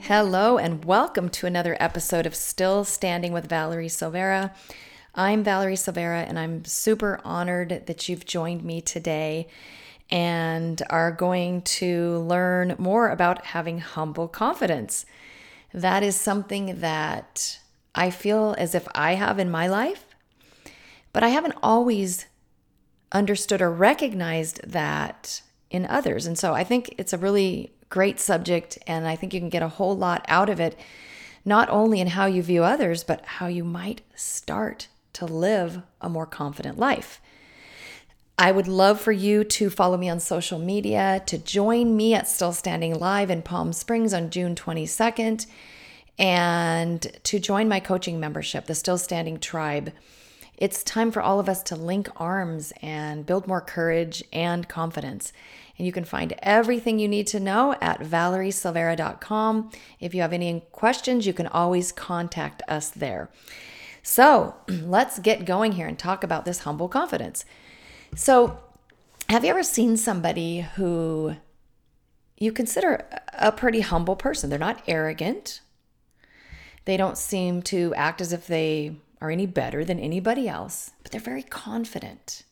Hello, and welcome to another episode of Still Standing with Valerie Silveira. I'm Valerie Silveira, and I'm super honored that you've joined me today and are going to learn more about having humble confidence. That is something that I feel as if I have in my life, but I haven't always understood or recognized that in others. And so I think it's a really great subject, and I think you can get a whole lot out of it, not only in how you view others, but how you might start to live a more confident life. I would love for you to follow me on social media, to join me at Still Standing Live in Palm Springs on June 22nd, and to join my coaching membership, the Still Standing Tribe. It's time for all of us to link arms and build more courage and confidence. And you can find everything you need to know at valeriesilveira.com. If you have any questions, you can always contact us there. So let's get going here and talk about this humble confidence. So, have you ever seen somebody who you consider a pretty humble person? They're not arrogant. They don't seem to act as if they are any better than anybody else, but they're very confident.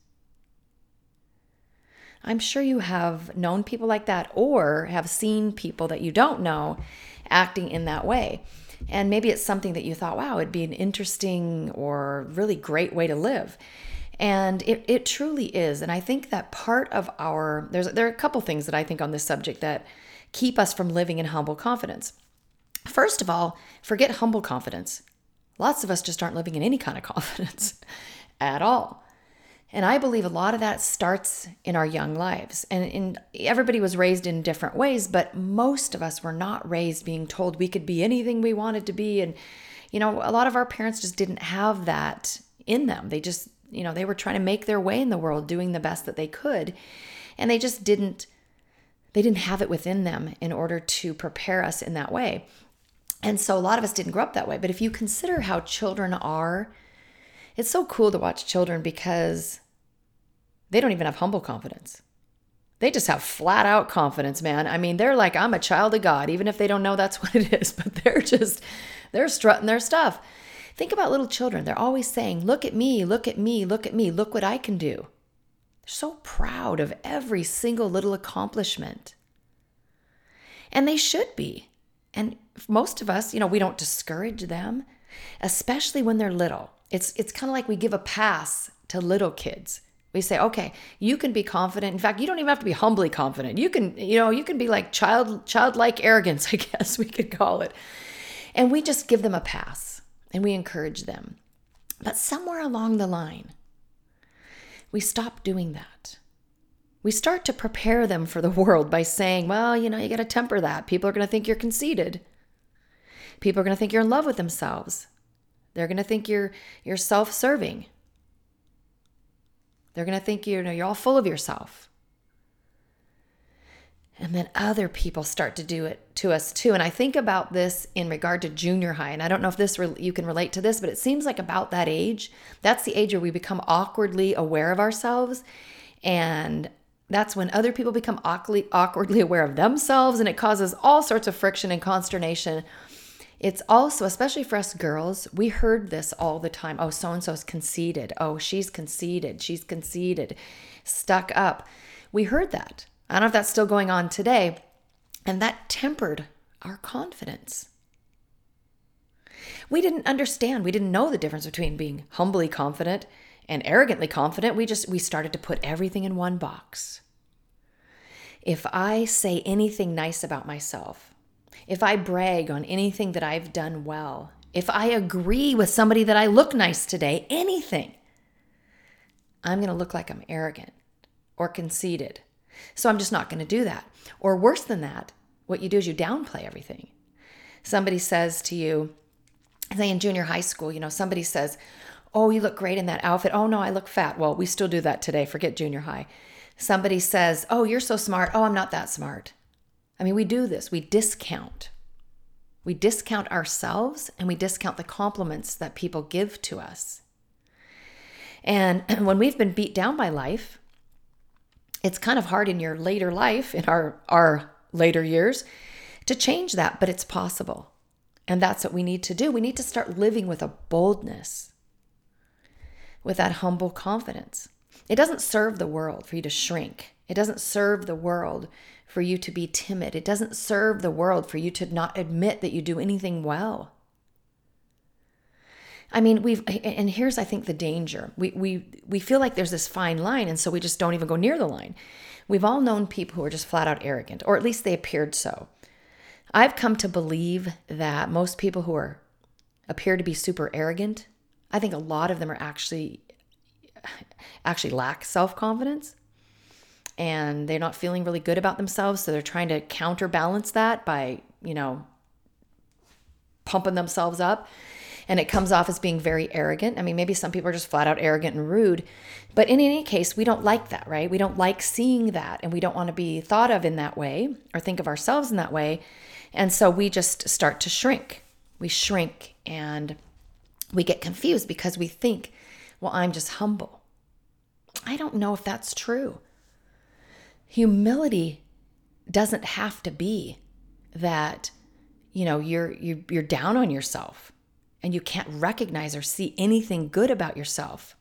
I'm sure you have known people like that or have seen people that you don't know acting in that way. And maybe it's something that you thought, wow, it'd be an interesting or really great way to live. And it, it truly is. And I think that part of our, there's, there are a couple things that I think on this subject that keep us from living in humble confidence. First of all, forget humble confidence. Lots of us just aren't living in any kind of confidence at all. And I believe a lot of that starts in our young lives. And, and everybody was raised in different ways, but most of us were not raised being told we could be anything we wanted to be. And, you know, a lot of our parents just didn't have that in them. They just, you know, they were trying to make their way in the world, doing the best that they could. And they just didn't, they didn't have it within them in order to prepare us in that way. And so a lot of us didn't grow up that way. But if you consider how children are, it's so cool to watch children because they don't even have humble confidence. They just have flat out confidence, man. I mean, they're like, I'm a child of God, even if they don't know that's what it is, but they're just, they're strutting their stuff. Think about little children. They're always saying, Look at me, look at me, look at me, look what I can do. They're so proud of every single little accomplishment. And they should be. And most of us, you know, we don't discourage them, especially when they're little. It's it's kind of like we give a pass to little kids. We say, "Okay, you can be confident. In fact, you don't even have to be humbly confident. You can, you know, you can be like child childlike arrogance, I guess we could call it." And we just give them a pass and we encourage them. But somewhere along the line, we stop doing that. We start to prepare them for the world by saying, well, you know, you got to temper that. People are going to think you're conceited. People are going to think you're in love with themselves. They're going to think you're you're self-serving. They're going to think you know you're all full of yourself. And then other people start to do it to us too. And I think about this in regard to junior high. And I don't know if this re- you can relate to this, but it seems like about that age, that's the age where we become awkwardly aware of ourselves. And that's when other people become awkwardly, awkwardly aware of themselves. And it causes all sorts of friction and consternation it's also, especially for us girls, we heard this all the time. Oh, so and so's conceited. Oh, she's conceited. She's conceited, stuck up. We heard that. I don't know if that's still going on today. And that tempered our confidence. We didn't understand. We didn't know the difference between being humbly confident and arrogantly confident. We just we started to put everything in one box. If I say anything nice about myself, if I brag on anything that I've done well, if I agree with somebody that I look nice today, anything, I'm going to look like I'm arrogant or conceited. So I'm just not going to do that. Or worse than that, what you do is you downplay everything. Somebody says to you, say in junior high school, you know, somebody says, Oh, you look great in that outfit. Oh, no, I look fat. Well, we still do that today. Forget junior high. Somebody says, Oh, you're so smart. Oh, I'm not that smart. I mean, we do this, we discount. We discount ourselves and we discount the compliments that people give to us. And when we've been beat down by life, it's kind of hard in your later life, in our, our later years, to change that, but it's possible. And that's what we need to do. We need to start living with a boldness, with that humble confidence. It doesn't serve the world for you to shrink. It doesn't serve the world for you to be timid. It doesn't serve the world for you to not admit that you do anything well. I mean, we've and here's I think the danger. We we we feel like there's this fine line and so we just don't even go near the line. We've all known people who are just flat out arrogant, or at least they appeared so. I've come to believe that most people who are appear to be super arrogant, I think a lot of them are actually actually lack self-confidence and they're not feeling really good about themselves, so they're trying to counterbalance that by, you know, pumping themselves up and it comes off as being very arrogant. I mean, maybe some people are just flat out arrogant and rude, but in any case, we don't like that, right? We don't like seeing that, and we don't want to be thought of in that way or think of ourselves in that way. And so we just start to shrink. We shrink and we get confused because we think, well, I'm just humble. I don't know if that's true. Humility doesn't have to be that you know you're you're, you're down on yourself and you can't recognize or see anything good about yourself.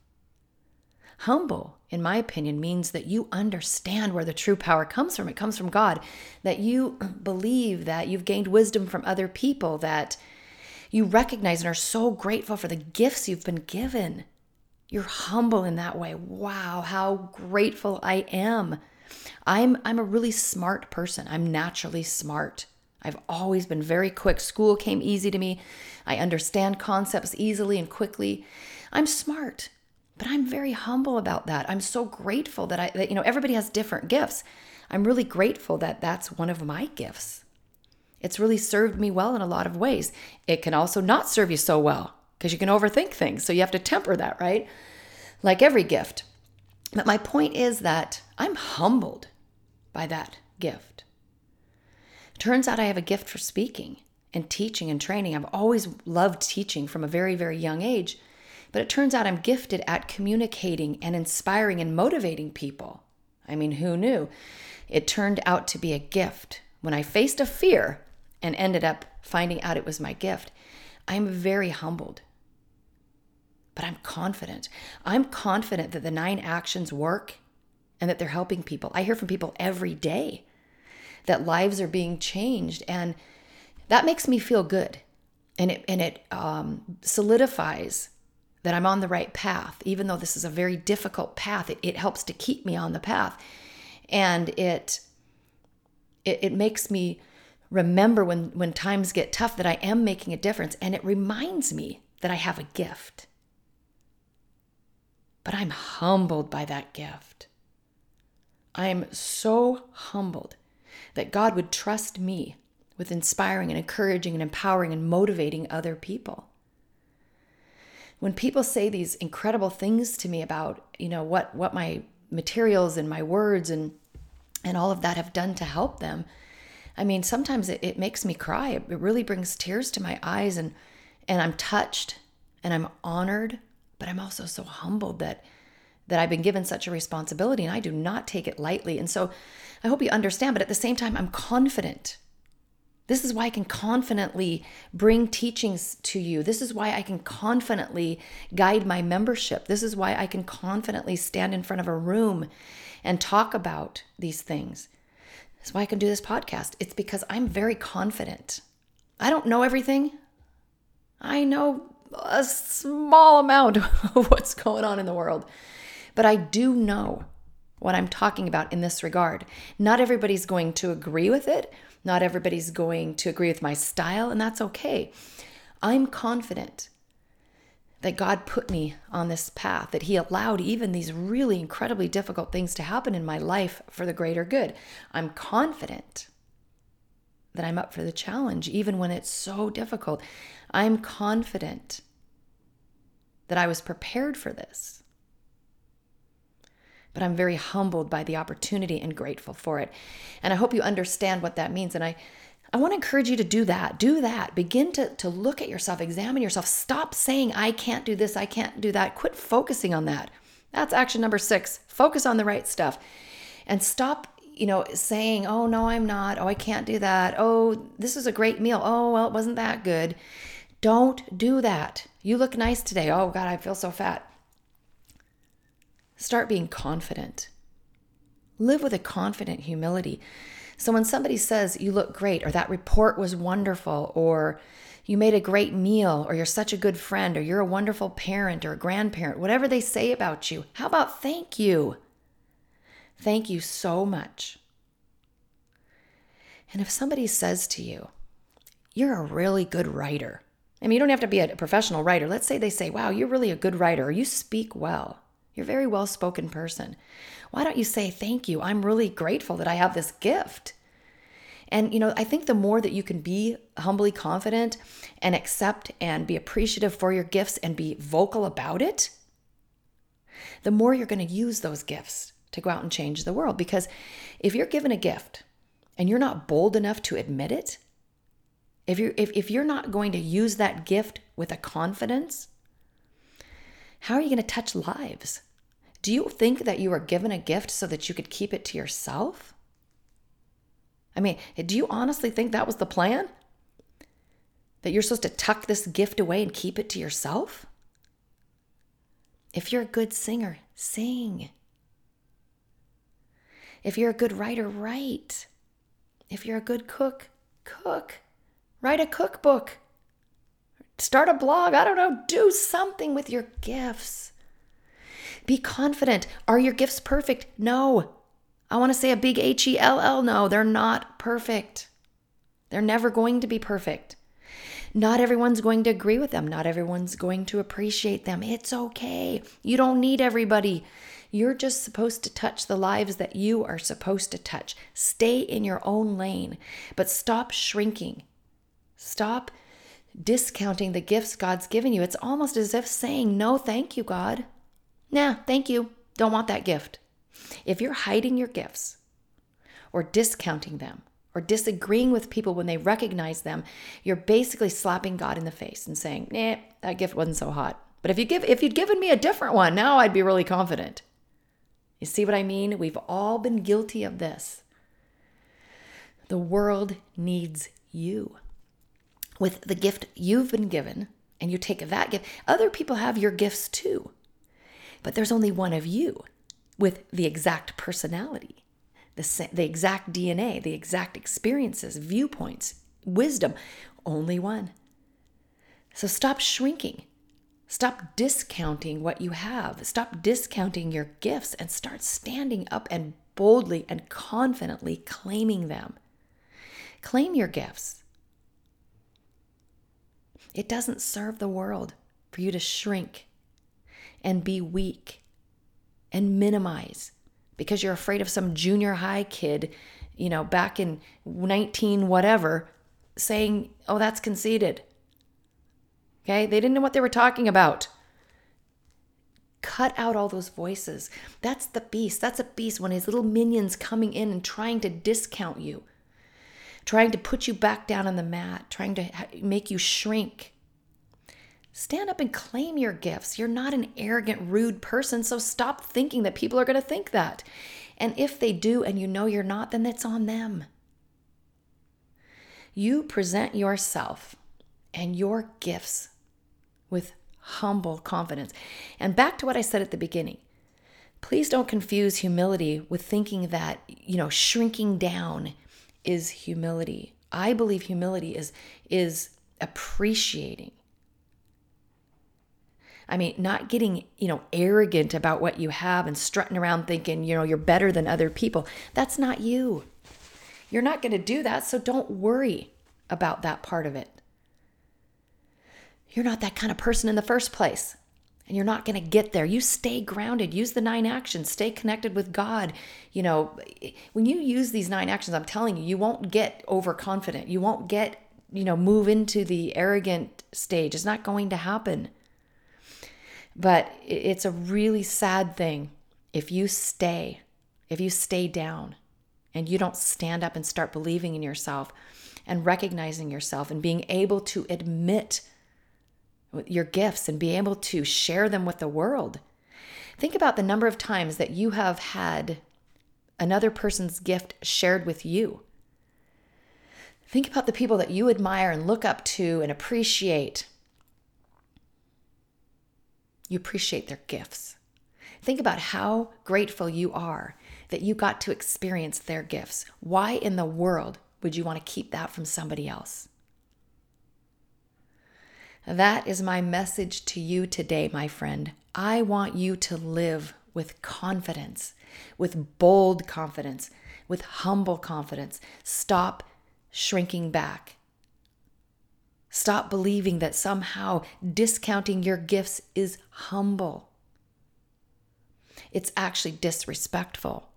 Humble, in my opinion, means that you understand where the true power comes from. It comes from God, that you believe that you've gained wisdom from other people, that you recognize and are so grateful for the gifts you've been given. You're humble in that way. Wow, how grateful I am. I'm I'm a really smart person. I'm naturally smart. I've always been very quick. School came easy to me. I understand concepts easily and quickly. I'm smart, but I'm very humble about that. I'm so grateful that I that you know everybody has different gifts. I'm really grateful that that's one of my gifts. It's really served me well in a lot of ways. It can also not serve you so well because you can overthink things. So you have to temper that, right? Like every gift. But my point is that I'm humbled by that gift. Turns out I have a gift for speaking and teaching and training. I've always loved teaching from a very, very young age. But it turns out I'm gifted at communicating and inspiring and motivating people. I mean, who knew? It turned out to be a gift. When I faced a fear and ended up finding out it was my gift, I'm very humbled. But I'm confident. I'm confident that the nine actions work and that they're helping people. I hear from people every day that lives are being changed. And that makes me feel good. And it, and it um, solidifies that I'm on the right path, even though this is a very difficult path. It, it helps to keep me on the path. And it, it, it makes me remember when, when times get tough that I am making a difference. And it reminds me that I have a gift. But I'm humbled by that gift. I'm so humbled that God would trust me with inspiring and encouraging and empowering and motivating other people. When people say these incredible things to me about, you know, what what my materials and my words and and all of that have done to help them, I mean, sometimes it, it makes me cry. It really brings tears to my eyes and and I'm touched and I'm honored, but I'm also so humbled that that I've been given such a responsibility and I do not take it lightly. And so I hope you understand, but at the same time, I'm confident. This is why I can confidently bring teachings to you. This is why I can confidently guide my membership. This is why I can confidently stand in front of a room and talk about these things. That's why I can do this podcast. It's because I'm very confident. I don't know everything. I know a small amount of what's going on in the world. But I do know what I'm talking about in this regard. Not everybody's going to agree with it. Not everybody's going to agree with my style, and that's okay. I'm confident that God put me on this path, that He allowed even these really incredibly difficult things to happen in my life for the greater good. I'm confident that I'm up for the challenge, even when it's so difficult. I'm confident that I was prepared for this but I'm very humbled by the opportunity and grateful for it. And I hope you understand what that means. And I, I want to encourage you to do that. Do that. Begin to, to look at yourself, examine yourself. Stop saying, I can't do this, I can't do that. Quit focusing on that. That's action number six. Focus on the right stuff. And stop you know, saying, oh, no, I'm not. Oh, I can't do that. Oh, this is a great meal. Oh, well, it wasn't that good. Don't do that. You look nice today. Oh, God, I feel so fat. Start being confident. Live with a confident humility. So when somebody says you look great, or that report was wonderful, or you made a great meal, or you're such a good friend, or you're a wonderful parent or a grandparent, whatever they say about you, how about thank you? Thank you so much. And if somebody says to you, you're a really good writer, I mean, you don't have to be a professional writer. Let's say they say, wow, you're really a good writer, you speak well. You're a very well spoken person. Why don't you say, thank you? I'm really grateful that I have this gift. And, you know, I think the more that you can be humbly confident and accept and be appreciative for your gifts and be vocal about it, the more you're going to use those gifts to go out and change the world. Because if you're given a gift and you're not bold enough to admit it, if you're if, if you're not going to use that gift with a confidence, how are you going to touch lives? Do you think that you were given a gift so that you could keep it to yourself? I mean, do you honestly think that was the plan? That you're supposed to tuck this gift away and keep it to yourself? If you're a good singer, sing. If you're a good writer, write. If you're a good cook, cook. Write a cookbook. Start a blog. I don't know. Do something with your gifts. Be confident. Are your gifts perfect? No. I want to say a big H E L L. No, they're not perfect. They're never going to be perfect. Not everyone's going to agree with them. Not everyone's going to appreciate them. It's okay. You don't need everybody. You're just supposed to touch the lives that you are supposed to touch. Stay in your own lane, but stop shrinking. Stop discounting the gifts God's given you. It's almost as if saying, No, thank you, God. Nah, thank you. Don't want that gift. If you're hiding your gifts or discounting them or disagreeing with people when they recognize them, you're basically slapping God in the face and saying, "Nah, that gift wasn't so hot." But if you give if you'd given me a different one, now I'd be really confident. You see what I mean? We've all been guilty of this. The world needs you. With the gift you've been given, and you take that gift, other people have your gifts too. But there's only one of you with the exact personality, the, the exact DNA, the exact experiences, viewpoints, wisdom, only one. So stop shrinking. Stop discounting what you have. Stop discounting your gifts and start standing up and boldly and confidently claiming them. Claim your gifts. It doesn't serve the world for you to shrink and be weak and minimize because you're afraid of some junior high kid, you know, back in 19 whatever saying, "Oh, that's conceited." Okay? They didn't know what they were talking about. Cut out all those voices. That's the beast. That's a beast when his little minions coming in and trying to discount you, trying to put you back down on the mat, trying to make you shrink. Stand up and claim your gifts. You're not an arrogant, rude person, so stop thinking that people are going to think that. And if they do and you know you're not, then that's on them. You present yourself and your gifts with humble confidence. And back to what I said at the beginning. Please don't confuse humility with thinking that, you know, shrinking down is humility. I believe humility is is appreciating I mean, not getting, you know, arrogant about what you have and strutting around thinking, you know, you're better than other people. That's not you. You're not going to do that, so don't worry about that part of it. You're not that kind of person in the first place. And you're not going to get there. You stay grounded. Use the nine actions. Stay connected with God. You know, when you use these nine actions, I'm telling you, you won't get overconfident. You won't get, you know, move into the arrogant stage. It's not going to happen. But it's a really sad thing if you stay, if you stay down and you don't stand up and start believing in yourself and recognizing yourself and being able to admit your gifts and be able to share them with the world. Think about the number of times that you have had another person's gift shared with you. Think about the people that you admire and look up to and appreciate. You appreciate their gifts. Think about how grateful you are that you got to experience their gifts. Why in the world would you want to keep that from somebody else? That is my message to you today, my friend. I want you to live with confidence, with bold confidence, with humble confidence. Stop shrinking back. Stop believing that somehow discounting your gifts is humble. It's actually disrespectful.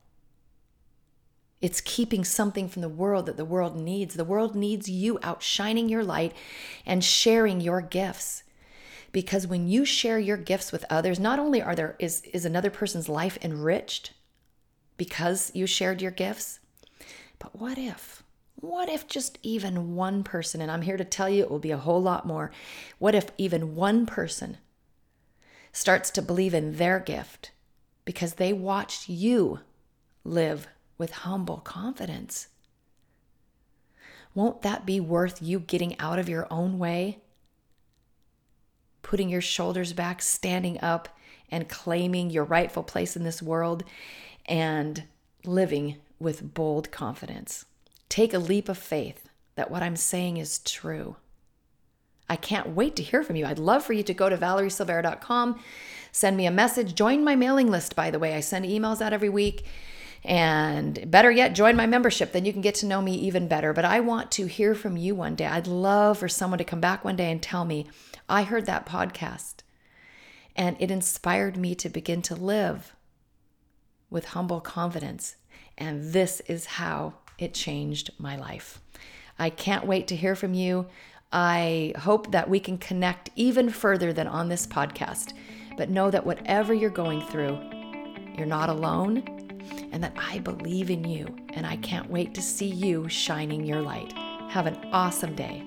It's keeping something from the world that the world needs. The world needs you outshining your light and sharing your gifts. Because when you share your gifts with others, not only are there is, is another person's life enriched because you shared your gifts, but what if? What if just even one person, and I'm here to tell you it will be a whole lot more, what if even one person starts to believe in their gift because they watched you live with humble confidence. Won't that be worth you getting out of your own way? Putting your shoulders back, standing up, and claiming your rightful place in this world and living with bold confidence. Take a leap of faith that what I'm saying is true. I can't wait to hear from you. I'd love for you to go to valeriesilveira.com, send me a message, join my mailing list, by the way. I send emails out every week. And better yet, join my membership. Then you can get to know me even better. But I want to hear from you one day. I'd love for someone to come back one day and tell me, I heard that podcast and it inspired me to begin to live with humble confidence. And this is how it changed my life. I can't wait to hear from you. I hope that we can connect even further than on this podcast. But know that whatever you're going through, you're not alone and that I believe in you and I can't wait to see you shining your light. Have an awesome day.